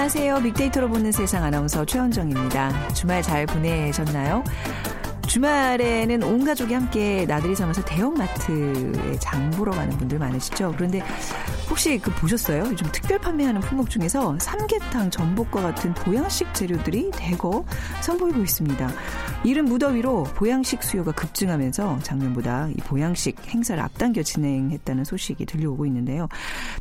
안녕하세요. 빅데이터로 보는 세상 아나운서 최원정입니다. 주말 잘 보내셨나요? 주말에는 온 가족이 함께 나들이 삼아서 대형마트에 장 보러 가는 분들 많으시죠? 그런데 혹시 그 보셨어요? 요즘 특별 판매하는 품목 중에서 삼계탕, 전복과 같은 보양식 재료들이 대거 선보이고 있습니다. 이른 무더위로 보양식 수요가 급증하면서 작년보다 이 보양식 행사를 앞당겨 진행했다는 소식이 들려오고 있는데요.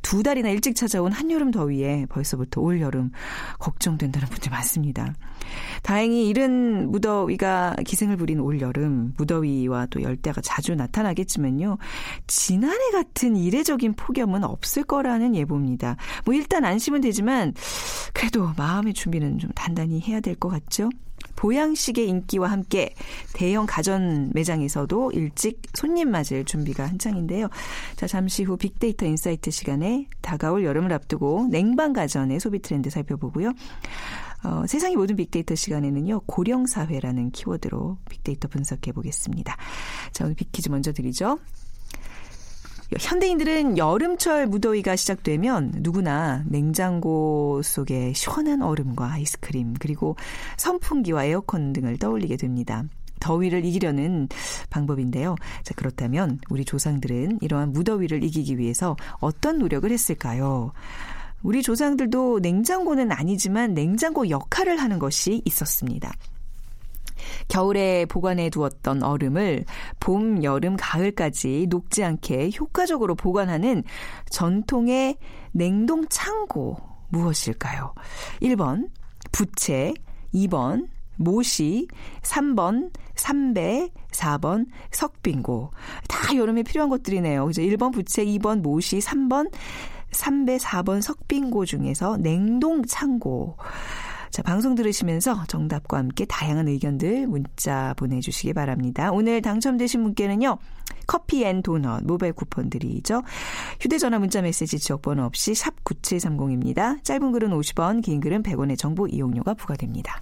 두 달이나 일찍 찾아온 한여름 더위에 벌써부터 올 여름 걱정된다는 분들 많습니다. 다행히 이른 무더위가 기승을 부린 올 여름 무더위와 또 열대가 자주 나타나겠지만요. 지난해 같은 이례적인 폭염은 없을 거라는 예보입니다. 뭐 일단 안심은 되지만 그래도 마음의 준비는 좀 단단히 해야 될 것 같죠? 보양식의 인기와 함께 대형 가전 매장에서도 일찍 손님 맞을 준비가 한창인데요. 자, 잠시 후 빅데이터 insight 시간에 다가올 여름을 앞두고 냉방 가전의 소비 트렌드 살펴보고요. 어, 세상의 모든 빅데이터 시간에는요, 고령사회라는 키워드로 빅데이터 분석해 보겠습니다. 자, 오늘 빅퀴즈 먼저 드리죠. 현대인들은 여름철 무더위가 시작되면 누구나 냉장고 속에 시원한 얼음과 아이스크림, 그리고 선풍기와 에어컨 등을 떠올리게 됩니다. 더위를 이기려는 방법인데요. 자, 그렇다면 우리 조상들은 이러한 무더위를 이기기 위해서 어떤 노력을 했을까요? 우리 조상들도 냉장고는 아니지만 냉장고 역할을 하는 것이 있었습니다. 겨울에 보관해 두었던 얼음을 봄, 여름, 가을까지 녹지 않게 효과적으로 보관하는 전통의 냉동 창고 무엇일까요? 1번 부채, 2번 모시, 3번 삼베, 4번 석빙고. 다 여름에 필요한 것들이네요. 그죠? 1번 부채, 2번 모시, 3번 3배 4번 석빙고 중에서 냉동 창고. 자, 방송 들으시면서 정답과 함께 다양한 의견들 문자 보내주시기 바랍니다. 오늘 당첨되신 분께는요, 커피 앤 도넛 모바일 쿠폰 드리죠. 휴대전화 문자 메시지 지역번호 없이 샵 9730입니다. 짧은 글은 50원, 긴 글은 100원의 정보 이용료가 부과됩니다.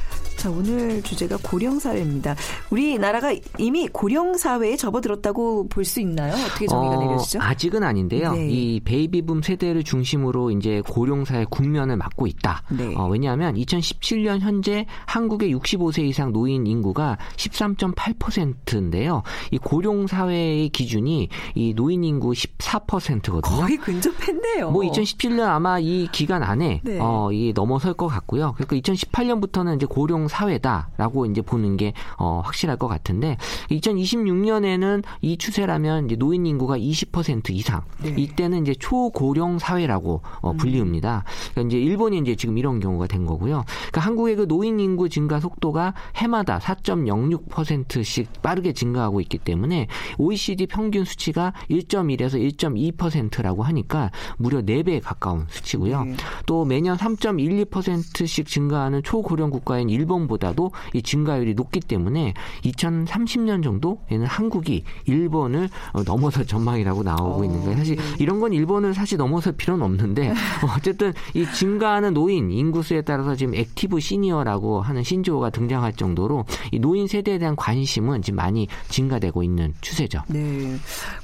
자, 오늘 주제가 고령사회입니다. 우리나라가 이미 고령사회에 접어들었다고 볼 수 있나요? 어떻게 정의가 어, 내려지죠? 아직은 아닌데요. 네. 이 베이비붐 세대를 중심으로 이제 고령사회 국면을 맞고 있다. 네. 어, 왜냐하면 2017년 현재 한국의 65세 이상 노인 인구가 13.8%인데요. 이 고령사회의 기준이 이 노인 인구 14%거든요. 거의 근접했네요. 뭐 2017년 아마 이 기간 안에 네. 어, 이 넘어설 것 같고요. 그러니까 2018년부터는 이제 고령 사회다라고 이제 보는 게 어, 확실할 것 같은데 2026년에는 이 추세라면 이제 노인 인구가 20% 이상 네. 이때는 이제 초고령 사회라고 어, 음. 불리웁니다. 그러니까 이제 일본이 이제 지금 이런 경우가 된 거고요. 그러니까 한국의 그 노인 인구 증가 속도가 해마다 4.06%씩 빠르게 증가하고 있기 때문에 OECD 평균 수치가 1.1에서 1.2%라고 하니까 무려 4배에 가까운 수치고요. 네. 또 매년 3.12%씩 증가하는 초고령 국가인 일본 일본보다도 이 증가율이 높기 때문에 2030년 정도에는 한국이 일본을 어, 넘어설 전망이라고 나오고 어, 있는 거예요. 사실 네. 이런 건 일본을 사실 넘어설 필요는 없는데 어쨌든 이 증가하는 노인 인구수에 따라서 지금 active senior라고 하는 신조어가 등장할 정도로 이 노인 세대에 대한 관심은 지금 많이 증가되고 있는 추세죠. 네.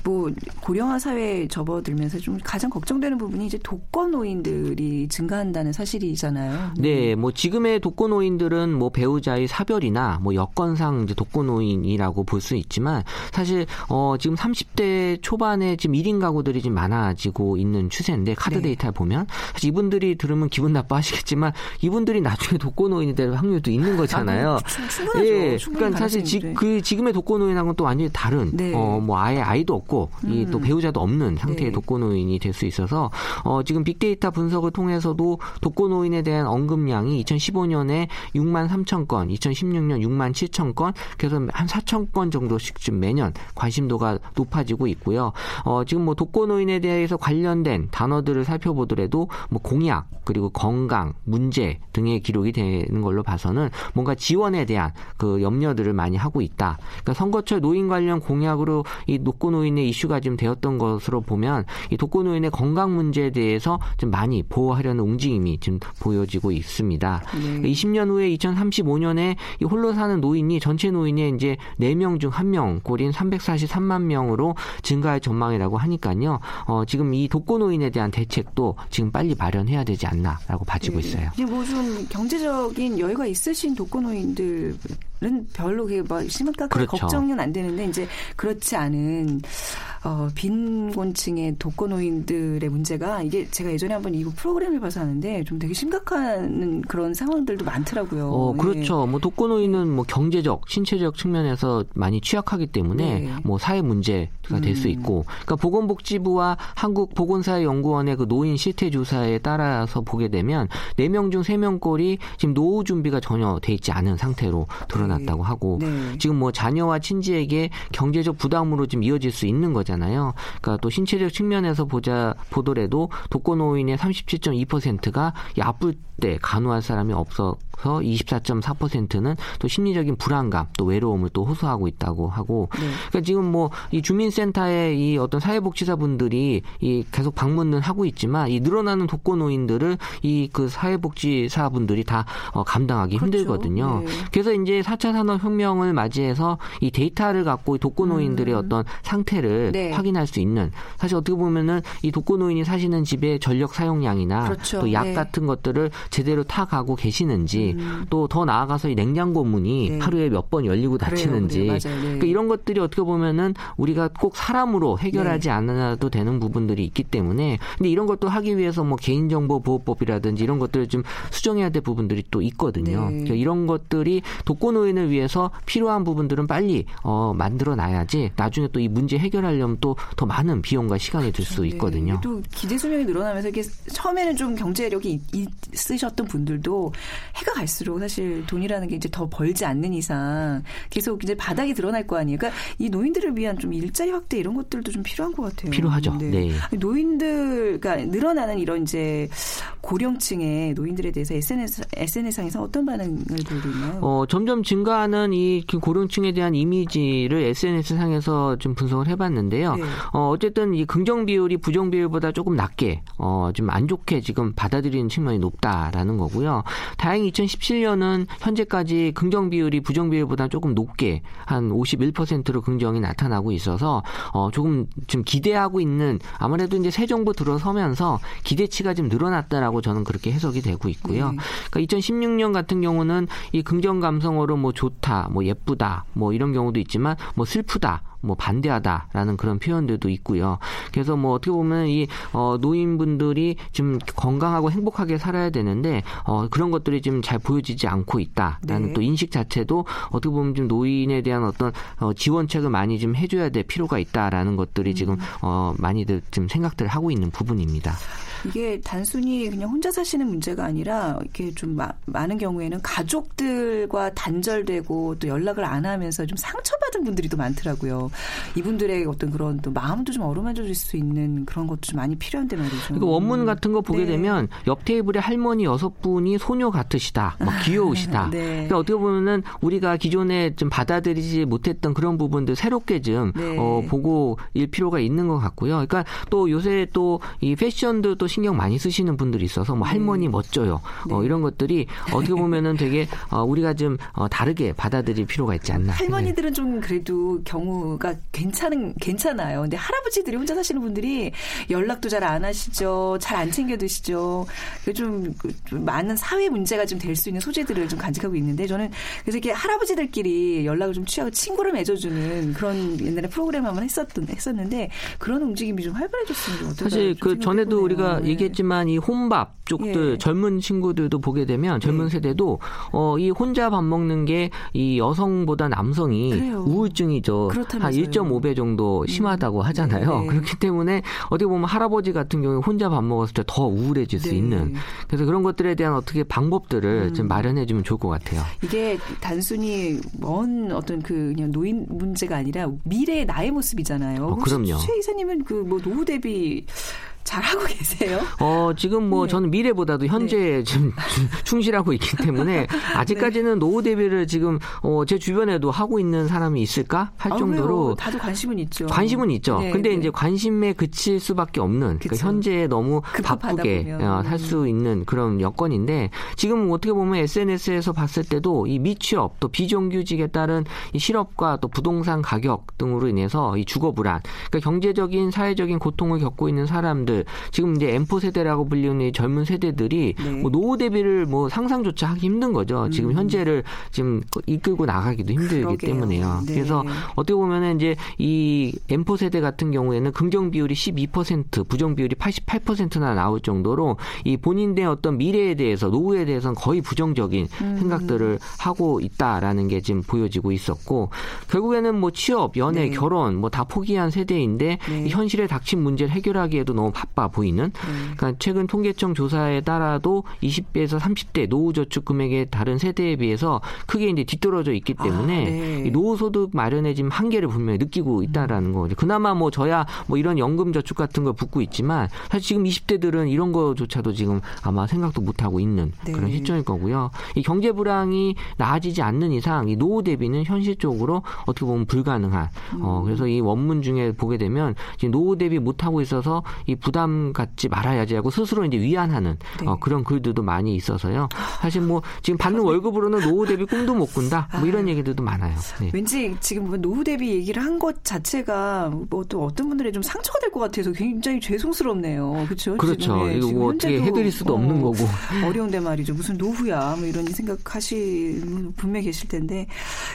뭐 고령화 사회에 접어들면서 좀 가장 걱정되는 부분이 이제 독거 노인들이 증가한다는 사실이잖아요. 네. 뭐 지금의 독거 노인들은 뭐 배우자의 사별이나 뭐 여건상 이제 독거노인이라고 볼 수 있지만 사실 어 지금 30대 초반에 지금 1인 가구들이 지금 많아지고 있는 추세인데 카드 네. 데이터를 보면 사실 이분들이 들으면 기분 나빠하시겠지만 이분들이 나중에 독거노인이 될 확률도 있는 거잖아요. 아, 충분하죠. 예. 그러니까 사실 지, 그 지금의 독거노인하고는 또 완전히 다른 네. 어뭐 아예 아이도 없고 음. 이또 배우자도 없는 상태의 네. 독거노인이 될 수 있어서 어 지금 빅데이터 분석을 통해서도 독거노인에 대한 언급량이 2015년에 6만 3천 건, 2016년 6만 7천 건, 그래서 한 4천 건 정도씩 지금 매년 관심도가 높아지고 있고요. 어, 지금 뭐 독거노인에 대해서 관련된 단어들을 살펴보더라도 뭐 공약 그리고 건강 문제 등의 기록이 되는 걸로 봐서는 뭔가 지원에 대한 그 염려들을 많이 하고 있다. 그러니까 선거철 노인 관련 공약으로 이 독거노인의 이슈가 지금 되었던 것으로 보면 이 독거노인의 건강 문제에 대해서 좀 많이 보호하려는 움직임이 지금 보여지고 있습니다. 네. 20년 후에 2035년에 이 홀로 사는 노인이 전체 노인의 이제 4명 중 1명 꼴인 343만 명으로 증가할 전망이라고 하니까요. 어, 지금 이 독거 노인에 대한 대책도 지금 빨리 마련해야 되지 않나라고 봐지고 네. 있어요. 뭐좀 경제적인 여유가 있으신 독거 노인들 은 별로 그게 뭐 심각하게 그렇죠. 걱정은 안 되는데 이제 그렇지 않은 어, 빈곤층의 독거노인들의 문제가 이게 제가 예전에 한번 이거 프로그램을 봐서 하는데 좀 되게 심각한 그런 상황들도 많더라고요. 어, 그렇죠. 네. 뭐 독거노인은 뭐 경제적, 신체적 측면에서 많이 취약하기 때문에 네. 뭐 사회 문제가 될수 음. 있고, 그러니까 보건복지부와 한국보건사회연구원의 그 노인 실태 조사에 따라서 보게 되면 4명 중 3명꼴이 지금 노후 준비가 전혀 돼 있지 않은 상태로 드러 났다고 네. 하고, 네. 지금 뭐 자녀와 친지에게 경제적 부담으로 지금 이어질 수 있는. 거잖아요. 그러니까 또 신체적 측면에서 보자 보더라도 독거노인의 37.2%가 아플 때 간호할 사람이 없어 서 24.4%는 또 심리적인 불안감, 또 외로움을 또 호소하고 있다고 하고, 네. 그러니까 지금 뭐 이 주민센터에 이 어떤 사회복지사분들이 이 계속 방문을 하고 있지만 이 늘어나는 독거노인들을 이 그 사회복지사분들이 다 어, 감당하기 그렇죠. 힘들거든요. 네. 그래서 이제 4차 산업혁명을 맞이해서 이 데이터를 갖고 독거노인들의 음. 어떤 상태를 네. 확인할 수 있는 사실 어떻게 보면은 이 독거노인이 사시는 집의 전력 사용량이나 그렇죠. 또약 네. 같은 것들을 제대로 타가고 계시는지 음. 또더 나아가서 이 냉장고 문이 네. 하루에 몇 번 열리고 닫히는지 그래요, 그래요. 네. 그러니까 이런 것들이 어떻게 보면은 우리가 꼭 사람으로 해결하지 네. 않아도 되는 부분들이 있기 때문에 근데 이런 것도 하기 위해서 뭐 개인정보 보호법이라든지 이런 것들을 좀 수정해야 될 부분들이 또 있거든요. 네. 그러니까 이런 것들이 독거노인을 위해서 필요한 부분들은 빨리 어, 만들어 놔야지 나중에 또 이 문제 해결하려면 또 더 많은 비용과 시간이 들수 그렇죠. 네. 있거든요. 또 기대 수명이 늘어나면서 이게 처음에는 좀 경제력이 있으 쓰셨던 분들도 해가 갈수록 사실 돈이라는 게 이제 더 벌지 않는 이상 계속 이제 바닥이 드러날 거 아니에요. 그러니까 이 노인들을 위한 좀 일자리 확대 이런 것들도 좀 필요한 것 같아요. 필요하죠. 네. 네. 노인들, 그러니까 늘어나는 이런 이제 고령층의 노인들에 대해서 SNS, SNS상에서 어떤 반응을 보이고 있나요? 어, 점점 증가하는 이 고령층에 대한 이미지를 SNS상에서 좀 분석을 해봤는데요. 네. 어, 어쨌든 이 긍정 비율이 부정 비율보다 조금 낮게 어, 좀 안 좋게 지금 받아들이는 측면이 높다. 라는 거고요. 다행히 2017년은 현재까지 긍정 비율이 부정 비율보다 조금 높게 한 51%로 긍정이 나타나고 있어서 어 조금 좀 기대하고 있는 아무래도 이제 새 정부 들어서면서 기대치가 좀 늘어났다라고 저는 그렇게 해석이 되고 있고요. 네. 그러니까 2016년 같은 경우는 이 긍정 감성어로 뭐 좋다, 뭐 예쁘다, 뭐 이런 경우도 있지만 뭐 슬프다, 뭐 반대하다라는 그런 표현들도 있고요. 그래서 뭐 어떻게 보면 이 어, 노인분들이 좀 건강하고 행복하게 살아야 되는데 어, 그런 것들이 지금 잘 보여지지 않고 있다라는 네. 또 인식 자체도 어떻게 보면 좀 노인에 대한 어떤 어, 지원책을 많이 좀 해줘야 될 필요가 있다라는 것들이 음. 지금 어, 많이들 지금 생각들을 하고 있는 부분입니다. 이게 단순히 그냥 혼자 사시는 문제가 아니라 이렇게 좀 마, 많은 경우에는 가족들과 단절되고 또 연락을 안 하면서 좀 상처받은 분들이 또 많더라고요. 이분들의 어떤 그런 또 마음도 좀 어루만져질 수 있는 그런 것도 좀 많이 필요한데 말이죠. 그러니까 원문 같은 거 보게 네. 되면 옆 테이블에 할머니 여섯 분이 소녀 같으시다, 뭐 귀여우시다. 네. 그러니까 어떻게 보면은 우리가 기존에 좀 받아들이지 못했던 그런 부분들 새롭게 좀 네. 어, 보고 일 필요가 있는 것 같고요. 그러니까 또 요새 또 이 패션도 또 신경 많이 쓰시는 분들이 있어서 뭐 할머니 음. 멋져요. 어, 네. 이런 것들이 어떻게 보면은 되게 어, 우리가 좀 어, 다르게 받아들일 필요가 있지 않나. 할머니들은 좀 그래도 경우가 괜찮은 괜찮아요. 근데 할아버지들이 혼자 사시는 분들이 연락도 잘 안 하시죠. 잘 안 챙겨 드시죠. 좀, 그, 좀 많은 사회 문제가 좀 될 수 있는 소재들을 좀 간직하고 있는데 저는 그래서 이렇게 할아버지들끼리 연락을 좀 취하고 친구를 맺어주는 그런 옛날에 프로그램 한번 했었던 했었는데 그런 움직임이 좀 활발해졌으면 어떨까 사실 그 전에도 우리가 네. 얘기했지만 이 혼밥 쪽들 예. 젊은 친구들도 보게 되면 젊은 네. 세대도 어, 이 혼자 밥 먹는 게 이 여성보다 남성이 그래요. 우울증이죠. 한 1.5배 정도 음. 심하다고 하잖아요. 네. 그렇기 때문에 어떻게 보면 할아버지 같은 경우에 혼자 밥 먹었을 때 더 우울해질 수 네. 있는 그래서 그런 것들에 대한 어떻게 방법들을 음. 좀 마련해 주면 좋을 것 같아요. 이게 단순히 먼 어떤 그 그냥 노인 문제가 아니라 미래의 나의 모습이잖아요. 어, 그럼요. 최 이사님은 그 뭐 노후 대비 잘 하고 계세요? 어, 지금 뭐 네. 저는 미래보다도 현재에 네. 좀 충실하고 있기 때문에 아직까지는 네. 노후 대비를 지금 어, 제 주변에도 하고 있는 사람이 있을까 할 아, 정도로 왜요? 다들 관심은 있죠. 관심은 있죠. 네, 근데 네. 이제 관심에 그칠 수밖에 없는 그러니까 현재에 너무 바쁘게 어, 살수 음. 있는 그런 여건인데 지금 어떻게 보면 SNS에서 봤을 때도 이 미취업 또 비정규직에 따른 이 실업과 또 부동산 가격 등으로 인해서 이 주거 불안, 그러니까 경제적인 사회적인 고통을 겪고 있는 사람들 지금 이제 엠포 세대라고 불리는 젊은 세대들이 네. 뭐 노후 대비를 뭐 상상조차 하기 힘든 거죠. 음. 지금 현재를 지금 이끌고 나가기도 힘들기 그러게요. 때문에요. 네. 그래서 어떻게 보면은 이제 이 엠포 세대 같은 경우에는 긍정 비율이 12%, 부정 비율이 88%나 나올 정도로 이 본인의 어떤 미래에 대해서 노후에 대해서는 거의 부정적인 음. 생각들을 하고 있다라는 게 지금 보여지고 있었고 결국에는 뭐 취업, 연애, 네. 결혼 뭐 다 포기한 세대인데 네. 현실에 닥친 문제를 해결하기에도 너무 바빠 보이는. 음. 그러니까 최근 통계청 조사에 따라도 20대에서 30대 노후 저축 금액의 다른 세대에 비해서 크게 이제 뒤떨어져 있기 아, 때문에 아, 네. 노후 소득 마련에 지금 한계를 분명히 느끼고 있다라는 거죠. 그나마 뭐 저야 뭐 이런 연금 저축 같은 걸 붙고 있지만 사실 지금 20대들은 이런 거조차도 지금 아마 생각도 못 하고 있는 네. 그런 시점일 거고요. 이 경제 불황이 나아지지 않는 이상 이 노후 대비는 현실적으로 어떻게 보면 불가능한. 음. 어 그래서 이 원문 중에 보게 되면 지금 노후 대비 못 하고 있어서 이 부담 갖지 말아야지 하고 스스로 이제 위안하는 네. 어, 그런 글들도 많이 있어서요. 사실 뭐 지금 받는 월급으로는 노후 대비 꿈도 못 꾼다. 뭐 이런 얘기들도 많아요. 네. 왠지 지금 뭐 노후 대비 얘기를 한 것 자체가 뭐 또 어떤 분들의 좀 상처가 될 것 같아서 굉장히 죄송스럽네요. 그렇죠? 그렇죠. 네, 이거 뭐 어떻게 해드릴 수도 어, 없는 거고. 어려운데 말이죠. 무슨 노후야 뭐 이런 생각하시는 분명 계실 텐데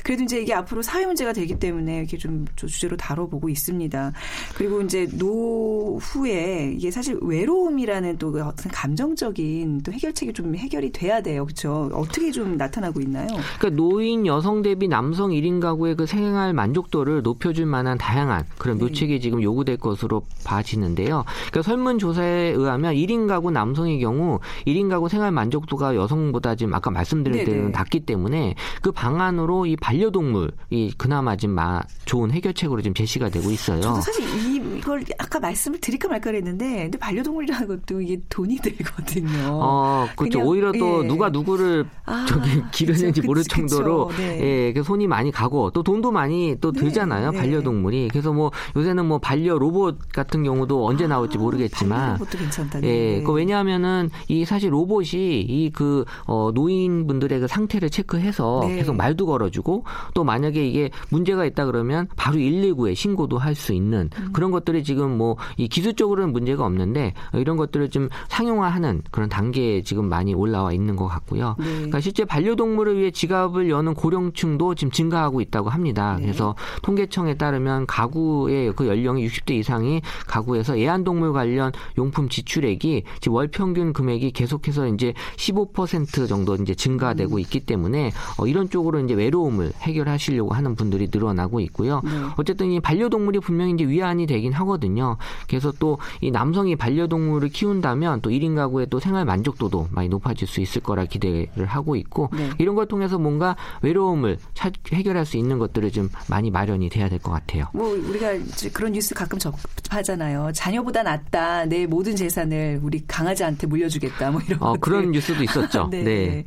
그래도 이제 이게 앞으로 사회 문제가 되기 때문에 이렇게 좀 주제로 다뤄보고 있습니다. 그리고 이제 노후에 이게 사실 외로움이라는 또 어떤 감정적인 또 해결책이 좀 해결이 돼야 돼요. 그렇죠? 어떻게 좀 나타나고 있나요? 그러니까 노인 여성 대비 남성 1인 가구의 그 생활 만족도를 높여줄 만한 다양한 그런 네. 묘책이 네. 지금 요구될 것으로 봐지는데요. 그러니까 설문조사에 의하면 1인 가구 남성의 경우 1인 가구 생활 만족도가 여성보다 지금 아까 말씀드린 네, 대로 네. 낮기 때문에 그 방안으로 이 반려동물이 그나마 지금 좋은 해결책으로 지금 제시가 되고 있어요. 저도 사실 이, 이걸 아까 말씀을 드릴까 말까 했는데 근데 반려동물이라는 것도 이게 돈이 들거든요. 어, 그렇죠. 그냥, 오히려 또 예. 누가 누구를 아, 저기 기르는지 그쵸, 모를 그쵸, 정도로 네. 예, 그 손이 많이 가고 또 돈도 많이 또 네, 들잖아요. 네, 반려동물이. 그래서 뭐 요새는 뭐 반려 로봇 같은 경우도 언제 나올지 아, 모르겠지만 로봇도 괜찮다. 예, 네. 그 왜냐하면은 이 사실 로봇이 이 그 어, 노인분들의 그 상태를 체크해서 네. 계속 말도 걸어주고 또 만약에 이게 문제가 있다 그러면 바로 119에 신고도 할 수 있는 음. 그런 것들이 지금 뭐 이 기술적으로는 문제가 없는데 이런 것들을 좀 상용화하는 그런 단계에 지금 많이 올라와 있는 것 같고요. 네. 그러니까 실제 반려동물을 위해 지갑을 여는 고령층도 지금 증가하고 있다고 합니다. 네. 그래서 통계청에 따르면 가구의 그 연령이 60대 이상이 가구에서 애완동물 관련 용품 지출액이 지금 월 평균 금액이 계속해서 이제 15% 정도 이제 증가되고 음. 있기 때문에 어, 이런 쪽으로 이제 외로움을 해결하시려고 하는 분들이 늘어나고 있고요. 네. 어쨌든 이 반려동물이 분명히 이제 위안이 되긴 하거든요. 그래서 또 이 남성이 반려동물을 키운다면 또 1인 가구의 또 생활 만족도도 많이 높아질 수 있을 거라 기대를 하고 있고 네. 이런 걸 통해서 뭔가 외로움을 찾, 해결할 수 있는 것들을 좀 많이 마련이 돼야 될 것 같아요. 뭐 우리가 그런 뉴스 가끔 접하잖아요. 자녀보다 낫다. 내 모든 재산을 우리 강아지한테 물려주겠다. 뭐 이런 어, 그런 뉴스도 있었죠. 네. 네.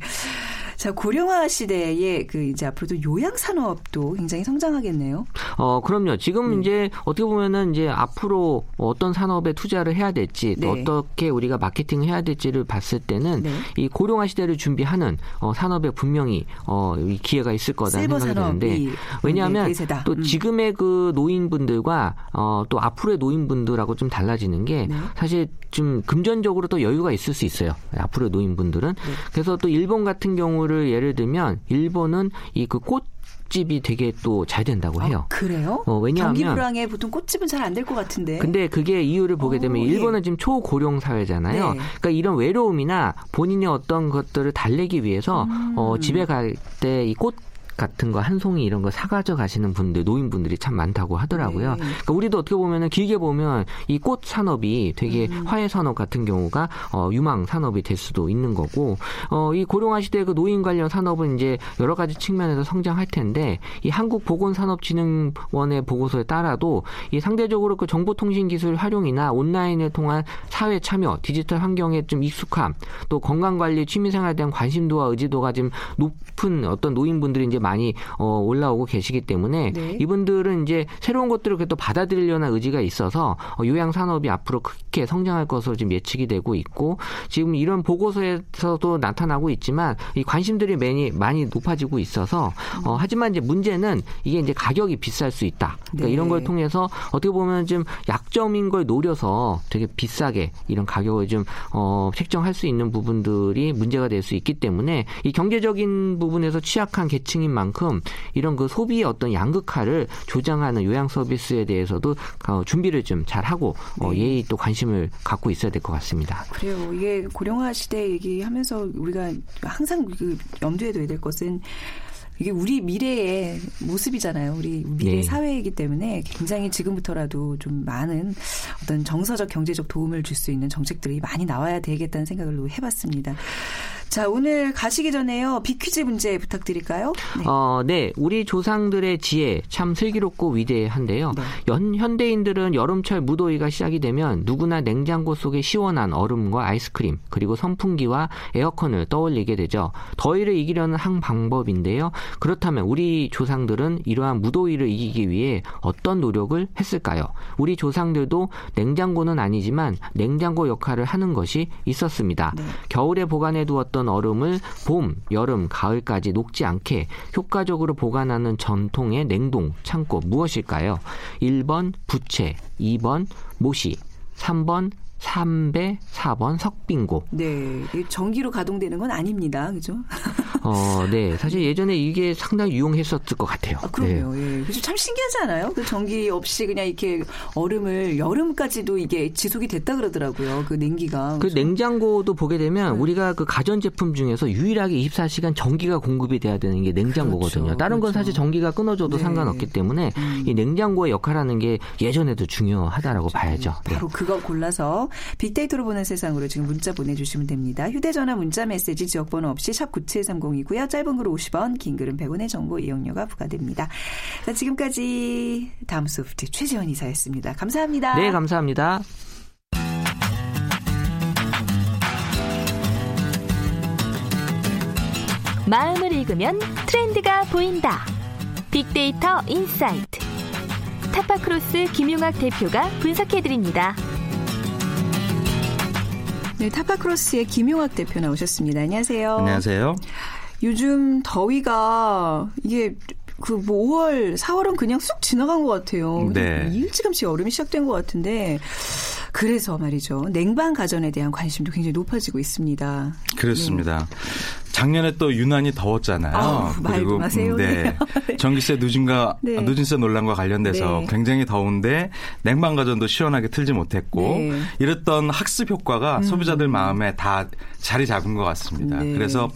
자, 고령화 시대에 그 이제 앞으로도 요양 산업도 굉장히 성장하겠네요. 어, 그럼요. 지금 음. 이제 어떻게 보면은 이제 앞으로 어떤 산업에 투자를 해야 될지 네. 어떻게 우리가 마케팅을 해야 될지를 봤을 때는 네. 이 고령화 시대를 준비하는 어, 산업에 분명히 어, 기회가 있을 거다는 생각이 드는데 왜냐하면 네, 또 음. 지금의 그 노인분들과 어, 또 앞으로의 노인분들하고 좀 달라지는 게 네. 사실 좀 금전적으로 또 여유가 있을 수 있어요. 앞으로 노인분들은. 네. 그래서 또 일본 같은 경우 를 예를 들면 일본은 이 그 꽃 집이 되게 또 잘 된다고 해요. 어, 그래요? 어, 왜냐하면 경기 불황에 보통 꽃집은 잘 안 될 것 같은데. 근데 그게 이유를 보게 되면 오, 예. 일본은 예. 지금 초고령 사회잖아요. 네. 그러니까 이런 외로움이나 본인의 어떤 것들을 달래기 위해서 음. 어, 집에 갈 때 이 꽃 같은 거 한 송이 이런 거 사가져 가시는 분들 노인분들이 참 많다고 하더라고요. 네. 그러니까 우리도 어떻게 보면은 길게 보면 이 꽃 산업이 되게 음. 화훼 산업 같은 경우가 어, 유망 산업이 될 수도 있는 거고 어, 이 고령화 시대 그 노인 관련 산업은 이제 여러 가지 측면에서 성장할 텐데 이 한국 보건산업진흥원의 보고서에 따라도 이 상대적으로 그 정보통신 기술 활용이나 온라인을 통한 사회 참여, 디지털 환경에 좀 익숙함, 또 건강 관리, 취미생활에 대한 관심도와 의지도가 좀 높은 어떤 노인분들이 이제 많이 어, 올라오고 계시기 때문에 네. 이분들은 이제 새로운 것들을 또 받아들이려는 의지가 있어서 어, 요양 산업이 앞으로 크게 성장할 것으로 지금 예측이 되고 있고 지금 이런 보고서에서도 나타나고 있지만 이 관심들이 많이 많이 높아지고 있어서 어, 하지만 이제 문제는 이게 이제 가격이 비쌀 수 있다. 그러니까 네. 이런 걸 통해서 어떻게 보면 좀 약점인 걸 노려서 되게 비싸게 이런 가격을 좀 어, 책정할 수 있는 부분들이 문제가 될 수 있기 때문에 이 경제적인 부분에서 취약한 계층인 만큼 이런 그 소비의 어떤 양극화를 조장하는 요양 서비스에 대해서도 어, 준비를 좀 잘 하고 어, 네. 예의 또 관심을 갖고 있어야 될 것 같습니다. 그래요. 이게 고령화 시대 얘기하면서 우리가 항상 그 염두에 둬야 될 것은 이게 우리 미래의 모습이잖아요. 우리 미래 네. 사회이기 때문에 굉장히 지금부터라도 좀 많은 어떤 정서적 경제적 도움을 줄 수 있는 정책들이 많이 나와야 되겠다는 생각을 해봤습니다. 자, 오늘 가시기 전에요. 비퀴즈 문제 부탁드릴까요? 네. 어, 네. 우리 조상들의 지혜 참 슬기롭고 위대한데요. 네. 연, 현대인들은 여름철 무더위가 시작이 되면 누구나 냉장고 속에 시원한 얼음과 아이스크림, 그리고 선풍기와 에어컨을 떠올리게 되죠. 더위를 이기려는 한 방법인데요. 그렇다면 우리 조상들은 이러한 무더위를 이기기 위해 어떤 노력을 했을까요? 우리 조상들도 냉장고는 아니지만 냉장고 역할을 하는 것이 있었습니다. 네. 겨울에 보관해 두었던 어떤 얼음을 봄, 여름, 가을까지 녹지 않게 효과적으로 보관하는 전통의 냉동 창고 무엇일까요? 1번 부채, 2번 모시, 3번 삼배, 4번 석빙고. 네. 전기로 가동되는 건 아닙니다. 그죠? 어, 네. 사실 예전에 이게 상당히 유용했었을 것 같아요. 아, 그럼요. 네. 예. 그래서 참 신기하지 않아요? 그 전기 없이 그냥 이렇게 얼음을 여름까지도 이게 지속이 됐다 그러더라고요. 그 냉기가. 그 냉장고도 보게 되면 네. 우리가 그 가전 제품 중에서 유일하게 24시간 전기가 공급이 돼야 되는 게 냉장고거든요. 그렇죠. 다른 건 그렇죠. 사실 전기가 끊어져도 네. 상관없기 때문에 음. 이 냉장고의 역할하는 게 예전에도 중요하다라고 그렇죠. 봐야죠. 네. 바로 그거 골라서 빅데이터로 보는 세상으로 지금 문자 보내주시면 됩니다. 휴대전화 문자 메시지 지역번호 없이 샵9730 이고요. 짧은 글 50원, 긴 글은 100원의 정보 이용료가 부과됩니다. 자, 지금까지 다음 소프트 최재원 이사였습니다. 감사합니다. 네, 감사합니다. 마음을 읽으면 트렌드가 보인다. 빅데이터 insight. 타파크로스 김용학 대표가 분석해드립니다. 네, 타파크로스의 김용학 대표 나오셨습니다. 안녕하세요. 안녕하세요. 요즘 더위가 이게 그뭐 5월, 4월은 그냥 쑥 지나간 것 같아요. 네. 일찌감치 여름이 시작된 것 같은데 그래서 말이죠. 냉방 가전에 대한 관심도 굉장히 높아지고 있습니다. 그렇습니다. 네. 작년에 또 유난히 더웠잖아요. 아우, 그리고 마세요. 네. 네. 전기세 누진과 네. 누진세 논란과 관련돼서 네. 굉장히 더운데 냉방 가전도 시원하게 틀지 못했고 네. 이랬던 학습 효과가 음. 소비자들 마음에 다 자리 잡은 것 같습니다. 네. 그래서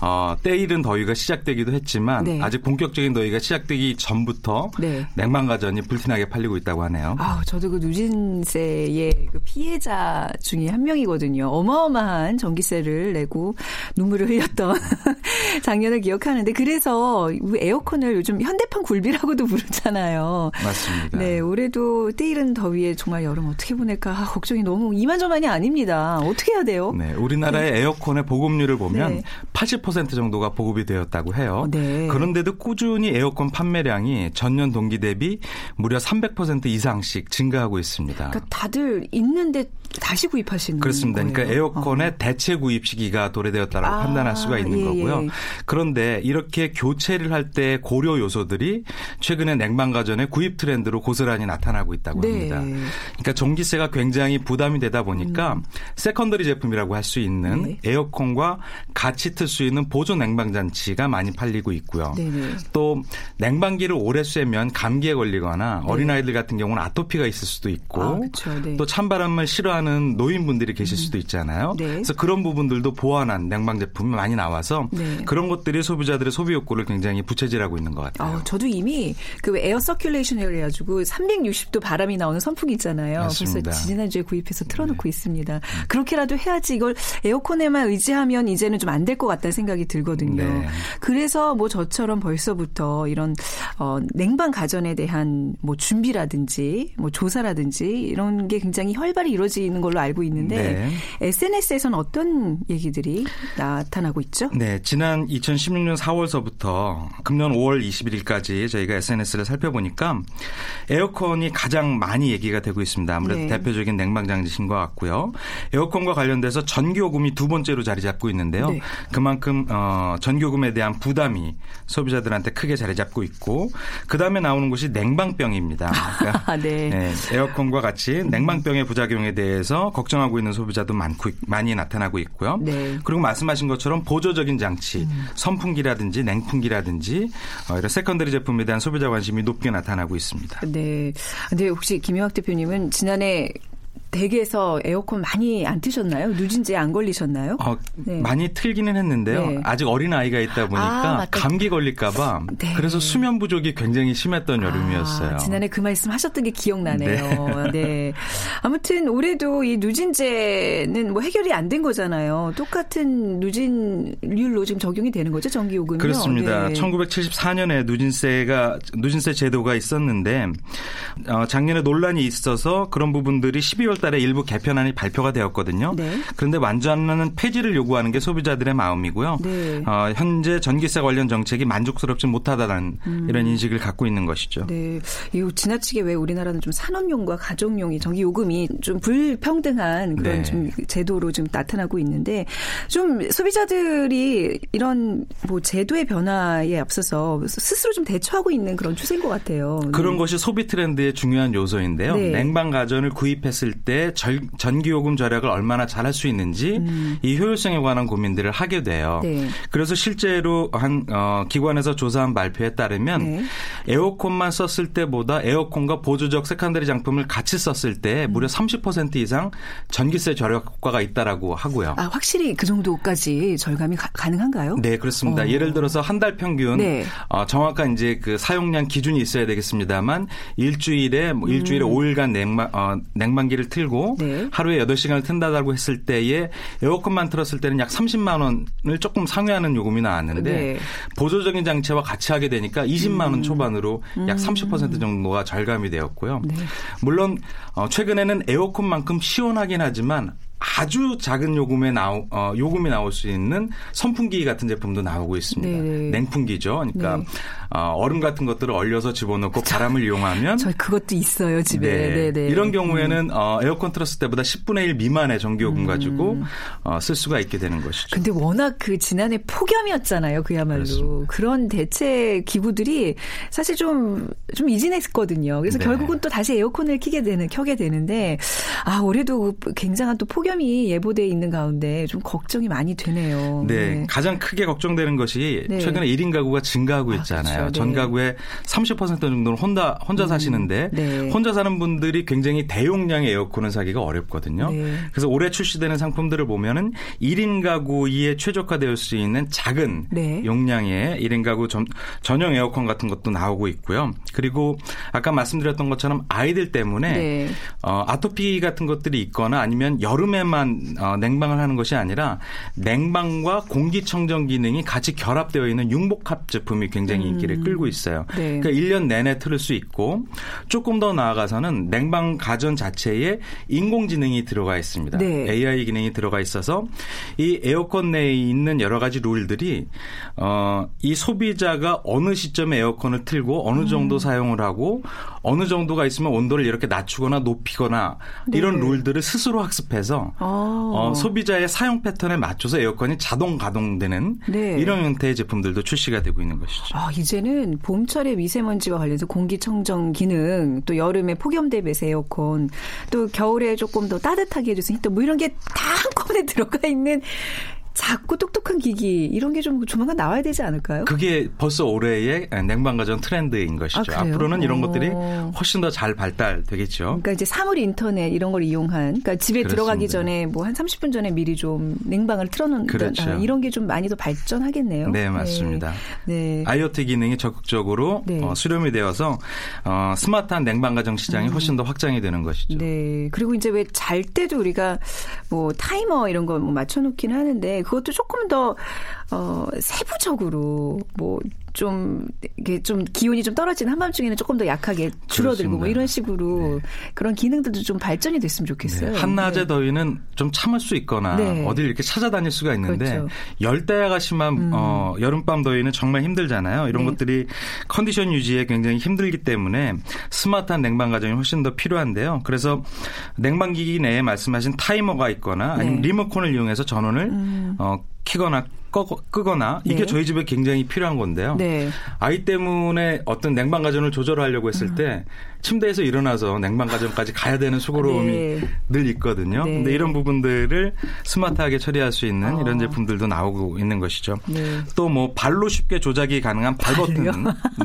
어, 때이른 더위가 시작되기도 했지만 네. 아직 본격적인 더위가 시작되기 전부터 냉방 가전이 불티나게 팔리고 있다고 하네요. 아, 저도 그 누진세의 그 피해자 중에 한 명이거든요. 어마어마한 전기세를 내고 눈물을 흘렸던 작년을 기억하는데 그래서 에어컨을 요즘 현대판 굴비라고도 부르잖아요. 맞습니다. 네, 올해도 때이른 더위에 정말 여름 어떻게 보낼까 아, 걱정이 너무 이만저만이 아닙니다. 어떻게 해야 돼요? 네, 우리나라의 네. 에어컨의 보급률을 보면 네. 80% 정도가 보급이 되었다고 해요. 네. 그런데도 꾸준히 에어컨 판매량이 전년 동기 대비 무려 300% 이상씩 증가하고 있습니다. 그러니까 다들 있는데 다시 구입하시는 그렇습니다. 거예요? 그러니까 에어컨의 어. 대체 구입 시기가 도래되었다고 아, 판단할 수가 있는 예, 거고요. 예. 그런데 이렇게 교체를 할 때 고려 요소들이 최근에 냉방 가전의 구입 트렌드로 고스란히 나타나고 있다고 네. 합니다. 그러니까 전기세가 굉장히 부담이 되다 보니까 음. secondary 제품이라고 할 수 있는 네. 에어컨과 같이 틀 수 있는 보조 냉방 장치가 많이 팔리고 있고요. 네, 네. 또 냉방기를 오래 쐬면 감기에 걸리거나 네. 어린아이들 같은 경우는 아토피가 있을 수도 있고 아, 또 찬바람을 싫어하는 하는 노인분들이 계실 수도 있잖아요. 네. 그래서 그런 부분들도 보완한 냉방 제품이 많이 나와서 네. 그런 것들이 소비자들의 소비 욕구를 굉장히 부채질하고 있는 것 같아요. 어, 저도 이미 그 에어 서큘레이션을 해가지고 360도 바람이 나오는 선풍기 있잖아요. 맞습니다. 그래서 지난주에 구입해서 틀어놓고 네. 있습니다. 그렇게라도 해야지 이걸 에어컨에만 의지하면 이제는 좀 안 될 것 같다는 생각이 들거든요. 네. 그래서 뭐 저처럼 벌써부터 이런 어, 냉방 가전에 대한 뭐 준비라든지 뭐 조사라든지 이런 게 굉장히 활발히 이루어지는 걸로 알고 있는데 네. SNS에서는 어떤 얘기들이 나타나고 있죠? 네, 지난 2016년 4월서부터 금년 5월 21일까지 저희가 SNS를 살펴보니까 에어컨이 가장 많이 얘기가 되고 있습니다. 아무래도 네. 대표적인 냉방 장치인 것 같고요. 에어컨과 관련돼서 전기요금이 두 번째로 자리 잡고 있는데요. 네. 그만큼 어, 전기요금에 대한 부담이 소비자들한테 크게 자리 잡고 있고 그 다음에 나오는 것이 냉방병입니다. 그러니까 네. 네, 에어컨과 같이 냉방병의 부작용에 대해 서 걱정하고 있는 소비자도 많고 많이 나타나고 있고요. 네. 그리고 말씀하신 것처럼 보조적인 장치, 음. 선풍기라든지 냉풍기라든지 어, 이런 secondary 제품에 대한 소비자 관심이 높게 나타나고 있습니다. 네. 근데 혹시 김영학 대표님은 지난해 댁에서 에어컨 많이 안 트셨나요? 누진제에 안 걸리셨나요? 어, 네. 많이 틀기는 했는데요. 네. 아직 어린 아이가 있다 보니까 아, 감기 걸릴까봐 네. 그래서 수면 부족이 굉장히 심했던 아, 여름이었어요. 지난해 그 말씀 하셨던 게 기억나네요. 네. 네. 아무튼 올해도 이 누진제는 뭐 해결이 안 된 거잖아요. 똑같은 누진율로 지금 적용이 되는 거죠, 전기 요금이 그렇습니다. 1974년에 누진세가 누진세 제도가 있었는데 어, 작년에 논란이 있어서 그런 부분들이 12월 달에 일부 개편안이 발표가 되었거든요. 네. 그런데 완전한 폐지를 요구하는 게 소비자들의 마음이고요. 네. 어, 현재 전기세 관련 정책이 만족스럽지 못하다는 음. 이런 인식을 갖고 있는 것이죠. 네. 이 지나치게 왜 우리나라는 좀 산업용과 가정용이 전기 요금이 좀 불평등한 그런 네. 좀 제도로 좀 나타나고 있는데 좀 소비자들이 이런 뭐 제도의 변화에 앞서서 스스로 좀 대처하고 있는 그런 추세인 것 같아요. 그런 네. 것이 소비 트렌드의 중요한 요소인데요. 네. 냉방 가전을 구입했을 때 전기요금 절약을 얼마나 잘할 수 있는지 음. 이 효율성에 관한 고민들을 하게 돼요. 네. 그래서 실제로 한 어, 기관에서 조사한 발표에 따르면 네. 에어컨만 썼을 때보다 에어컨과 보조적 secondary 제품을 같이 썼을 때 음. 무려 30% 이상 전기세 절약 효과가 있다라고 하고요. 아 확실히 그 정도까지 절감이 가, 능한가요 네, 그렇습니다. 어. 예를 들어서 한 달 평균 네. 어, 정확한 이제 그 사용량 기준이 있어야 되겠습니다만 일주일에 뭐 일주일에 음. 5일간 냉방 어, 냉방기를 틀고 네. 하루에 8시간을 튼다고 했을 때에 에어컨만 틀었을 때는 약 30만 원을 조금 상회하는 요금이 나왔는데 네. 보조적인 장치와 같이 하게 되니까 20만 원 음. 초반으로 음. 약30% 정도가 절감이 되었고요. 네. 물론 어, 최근에는 에어컨만큼 시원하긴 하지만 아주 작은 요금에 나오 어, 요금이 나올 수 있는 선풍기 같은 제품도 나오고 있습니다. 네. 냉풍기죠. 그러니까 네. 어, 얼음 같은 것들을 얼려서 집어넣고 바람을 이용하면 저 그것도 있어요 집에. 네. 네, 네. 이런 경우에는 음. 어, 에어컨 틀었을 때보다 10분의 1 미만의 전기 요금 음. 가지고 어, 쓸 수가 있게 되는 것이죠. 근데 워낙 그 지난해 폭염이었잖아요. 그야말로 그렇습니다. 그런 대체 기구들이 사실 좀좀 이진했거든요. 그래서 네. 결국은 또 다시 에어컨을 켜게 되는 켜게 되는데 아 올해도 굉장한 또 폭염 이 예보돼 있는 가운데 좀 걱정이 많이 되네요. 네, 네. 가장 크게 걱정되는 것이 네. 최근에 1인 가구가 증가하고 아, 있잖아요. 아, 그렇죠. 전 네. 가구의 30% 정도는 혼자 혼자 음. 사시는데 네. 혼자 사는 분들이 굉장히 대용량의 에어컨을 사기가 어렵거든요. 네. 그래서 올해 출시되는 상품들을 보면은 1인 가구에 최적화되어 수 있는 작은 네. 용량의 1인 가구 전, 전용 에어컨 같은 것도 나오고 있고요. 그리고 아까 말씀드렸던 것처럼 아이들 때문에 네. 어, 아토피 같은 것들이 있거나 아니면 여름 에만 어, 냉방을 하는 것이 아니라 냉방과 공기청정 기능이 같이 결합되어 있는 융복합 제품이 굉장히 인기를 인기를 음. 끌고 있어요. 네. 그러니까 1년 내내 틀을 수 있고 조금 더 나아가서는 냉방 가전 자체에 인공지능이 들어가 있습니다. 네. AI 기능이 들어가 있어서 이 에어컨 내에 있는 여러 가지 룰들이 어, 이 소비자가 어느 시점에 에어컨을 틀고 어느 정도 음. 사용을 하고 어느 정도가 있으면 온도를 이렇게 낮추거나 높이거나 네. 이런 룰들을 스스로 학습해서 어. 어, 소비자의 사용 패턴에 맞춰서 에어컨이 자동 가동되는 네. 이런 형태의 제품들도 출시가 되고 있는 것이죠. 아, 이제는 봄철에 미세먼지와 관련해서 공기청정 기능, 또 여름에 폭염 대비해서 에어컨, 또 겨울에 조금 더 따뜻하게 해줄 수 있는 뭐 이런 게 다 한꺼번에 들어가 있는 작고 똑똑한 기기 이런 게 좀 조만간 나와야 되지 않을까요? 그게 벌써 올해의 냉방 가전 트렌드인 것이죠. 아, 앞으로는 이런 것들이 훨씬 더 잘 발달되겠죠. 그러니까 이제 사물 인터넷 이런 걸 이용한 그러니까 집에 그렇습니다. 들어가기 전에 뭐 한 30분 전에 미리 좀 냉방을 틀어놓는 그렇죠. 아, 이런 게 좀 많이 더 발전하겠네요. 네, 맞습니다. 네. 네. IoT 기능이 적극적으로 네. 어, 수렴이 되어서 어, 스마트한 냉방 가정 시장이 음. 훨씬 더 확장이 되는 것이죠. 네. 그리고 이제 왜 잘 때도 우리가 뭐 타이머 이런 거 뭐 맞춰놓기는 하는데 그것도 조금 더 어, 세부적으로 뭐 좀 이게 좀 기온이 좀 떨어지는 한밤중에는 조금 더 약하게 줄어들고 뭐 이런 식으로 네. 그런 기능들도 좀 발전이 됐으면 좋겠어요. 네. 한낮의 네. 더위는 좀 참을 수 있거나 네. 어딜 이렇게 찾아다닐 수가 있는데 그렇죠. 열대야가 심한 음. 어, 여름밤 더위는 정말 힘들잖아요. 이런 네. 것들이 컨디션 유지에 굉장히 힘들기 때문에 스마트한 냉방 가정이 훨씬 더 필요한데요. 그래서 냉방기기 내에 말씀하신 타이머가 있거나 아니면 네. 리모컨을 이용해서 전원을 음. 어, 키거나 꺼, 끄거나 이게 네. 저희 집에 굉장히 필요한 건데요. 네. 아이 때문에 어떤 냉방 가전을 조절하려고 했을 음. 때 침대에서 일어나서 냉방 가전까지 가야 되는 수고로움이 네. 늘 있거든요. 네. 근데 이런 부분들을 스마트하게 처리할 수 있는 어. 이런 제품들도 나오고 있는 것이죠. 네. 또뭐 발로 쉽게 조작이 가능한 발 버튼.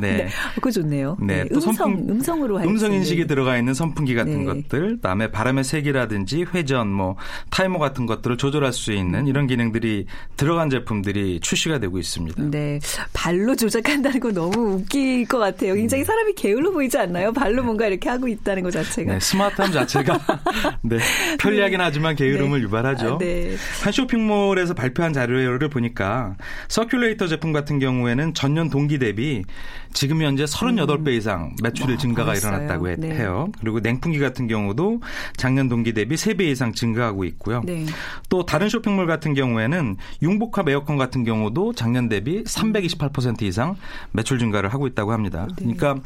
네. 네. 그거 좋네요. 네. 네. 또 음성, 선풍, 음성으로 음성 인식이 들어가 있는 선풍기 같은 네. 것들, 그다음에 바람의 색이라든지 회전, 뭐 타이머 같은 것들을 조절할 수 있는 이런 기능들이 들어간 제품들이 출시가 되고 있습니다. 네. 발로 조작한다는 거 너무 웃길 것 같아요. 굉장히 음. 사람이 게을러 보이지 않나요? 발로 뭔가 이렇게 하고 있다는 것 자체가. 네, 스마트함 자체가 네, 편리하긴 하지만 게으름을 네. 유발하죠. 아, 네. 한 쇼핑몰에서 발표한 자료를 보니까 서큘레이터 제품 같은 경우에는 전년 동기 대비 지금 현재 38배 이상 매출의 음. 증가가 벌써요. 일어났다고 네. 해요. 그리고 냉풍기 같은 경우도 작년 동기 대비 3배 이상 증가하고 있고요. 네. 또 다른 쇼핑몰 같은 경우에는 융복합 에어컨 같은 경우도 작년 대비 328% 이상 매출 증가를 하고 있다고 합니다. 네. 그러니까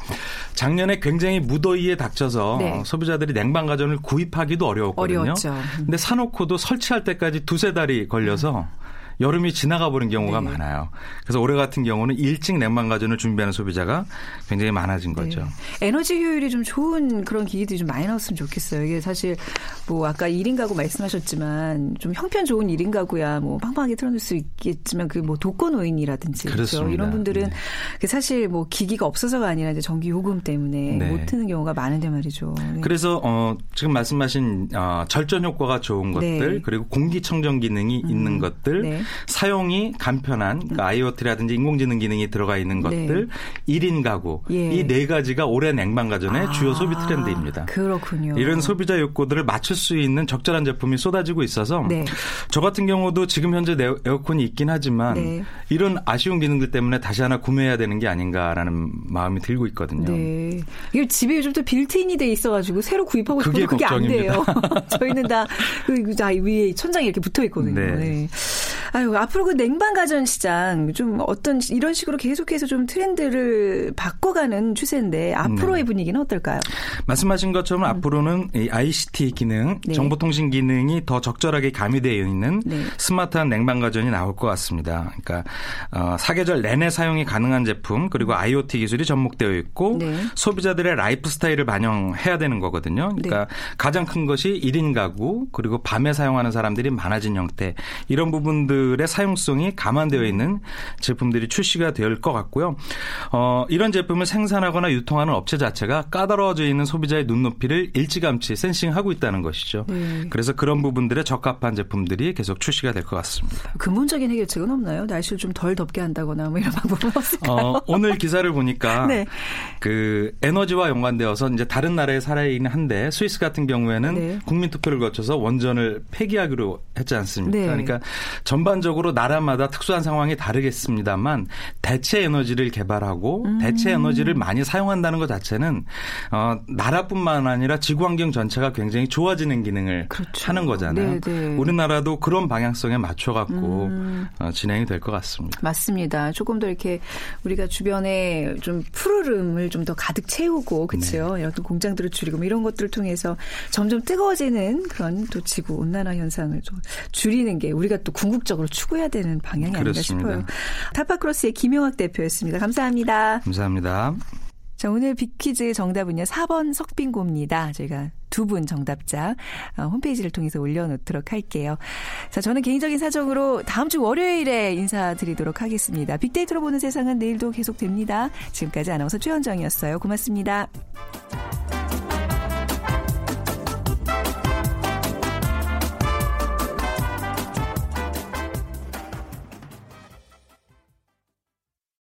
작년에 굉장히 무 더위에 닥쳐서 네. 소비자들이 냉방 가전을 구입하기도 어려웠거든요. 어려웠죠. 근데 사놓고도 설치할 때까지 두세 달이 걸려서 음. 여름이 지나가 버린 경우가 네. 많아요. 그래서 올해 같은 경우는 일찍 냉방 가전을 준비하는 소비자가 굉장히 많아진 네. 거죠. 에너지 효율이 좀 좋은 그런 기기들이 좀 많이 나왔으면 좋겠어요. 이게 사실 뭐 아까 1인 가구 말씀하셨지만 좀 형편 좋은 1인 가구야 뭐 팡팡하게 틀어놓을 수 있겠지만 그 뭐 독거노인이라든지 그렇죠. 이런 분들은 네. 사실 뭐 기기가 없어서가 아니라 이제 전기 요금 때문에 네. 못 트는 경우가 많은데 말이죠. 네. 그래서 어 지금 말씀하신 어 절전 효과가 좋은 네. 것들 그리고 공기청정 기능이 음. 있는 것들 사용이 간편한 그러니까 아이오티라든지 인공지능 기능이 들어가 있는 것들 네. 1인 가구 예. 이네 가지가 올해 냉방 가전의 아, 주요 소비 트렌드입니다. 그렇군요. 이런 소비자 욕구들을 맞출 수 있는 적절한 제품이 쏟아지고 있어서 네. 저 같은 경우도 지금 현재 에어컨이 있긴 하지만 네. 이런 아쉬운 기능들 때문에 다시 하나 구매해야 되는 게 아닌가라는 마음이 들고 있거든요. 네. 이게 집에 요즘 또 빌트인이 돼 있어가지고 새로 구입하고 싶어도 그게, 그게 안 돼요. 저희는 다 그, 위에 천장이 이렇게 붙어 있거든요. 네. 네. 아유, 앞으로 그 냉방 가전 시장 좀 어떤 이런 식으로 계속해서 좀 트렌드를 바꿔가는 추세인데 앞으로의 네. 분위기는 어떨까요? 말씀하신 것처럼 음. 앞으로는 이 ICT 기능, 네. 정보통신 기능이 더 적절하게 가미되어 있는 네. 스마트한 냉방 가전이 나올 것 같습니다. 그러니까 어, 사계절 내내 사용이 가능한 제품 그리고 IoT 기술이 접목되어 있고 네. 소비자들의 라이프 스타일을 반영해야 되는 거거든요. 그러니까 네. 가장 큰 것이 1인 가구 그리고 밤에 사용하는 사람들이 많아진 형태 이런 부분들 제품들의 사용성이 감안되어 있는 제품들이 출시가 될 것 같고요. 어, 이런 제품을 생산하거나 유통하는 업체 자체가 까다로워져 있는 소비자의 눈높이를 일찌감치 센싱하고 있다는 것이죠. 네. 그래서 그런 부분들에 적합한 제품들이 계속 출시가 될 것 같습니다. 근본적인 해결책은 없나요? 날씨를 좀 덜 덥게 한다거나 뭐 이런 방법은 없을까요? 어, 오늘 기사를 보니까 네. 그 에너지와 연관되어서 이제 다른 나라에 살아있는 한데 스위스 같은 경우에는 네. 국민 투표를 거쳐서 원전을 폐기하기로 했지 않습니까? 네. 그러니까 전반 전반적으로 나라마다 특수한 상황이 다르겠습니다만 대체 에너지를 개발하고 음. 대체 에너지를 많이 사용한다는 것 자체는 어, 나라뿐만 아니라 지구 환경 전체가 굉장히 좋아지는 기능을 그렇죠. 하는 거잖아요. 네네. 네. 우리나라도 그런 방향성에 맞춰 갖고 음. 어, 진행이 될 것 같습니다. 맞습니다. 조금 더 이렇게 우리가 주변에 좀 푸르름을 좀 더 가득 채우고 그렇죠. 네. 어떤 공장들을 줄이고 뭐 이런 것들을 통해서 점점 뜨거워지는 그런 또 지구 온난화 현상을 좀 줄이는 게 우리가 또 궁극적으로 적극적으로 추구해야 되는 방향이 그렇습니다. 아닌가 싶어요. 타파크로스의 김용학 대표였습니다. 감사합니다. 감사합니다. 자, 오늘 빅퀴즈 정답은요. 4번 석빙고입니다. 저희가 두 분 정답자 어, 홈페이지를 통해서 올려놓도록 할게요. 자, 저는 개인적인 사정으로 다음 주 월요일에 인사드리도록 하겠습니다. 빅데이터로 보는 세상은 내일도 계속됩니다. 지금까지 아나운서 최현정이었어요. 고맙습니다.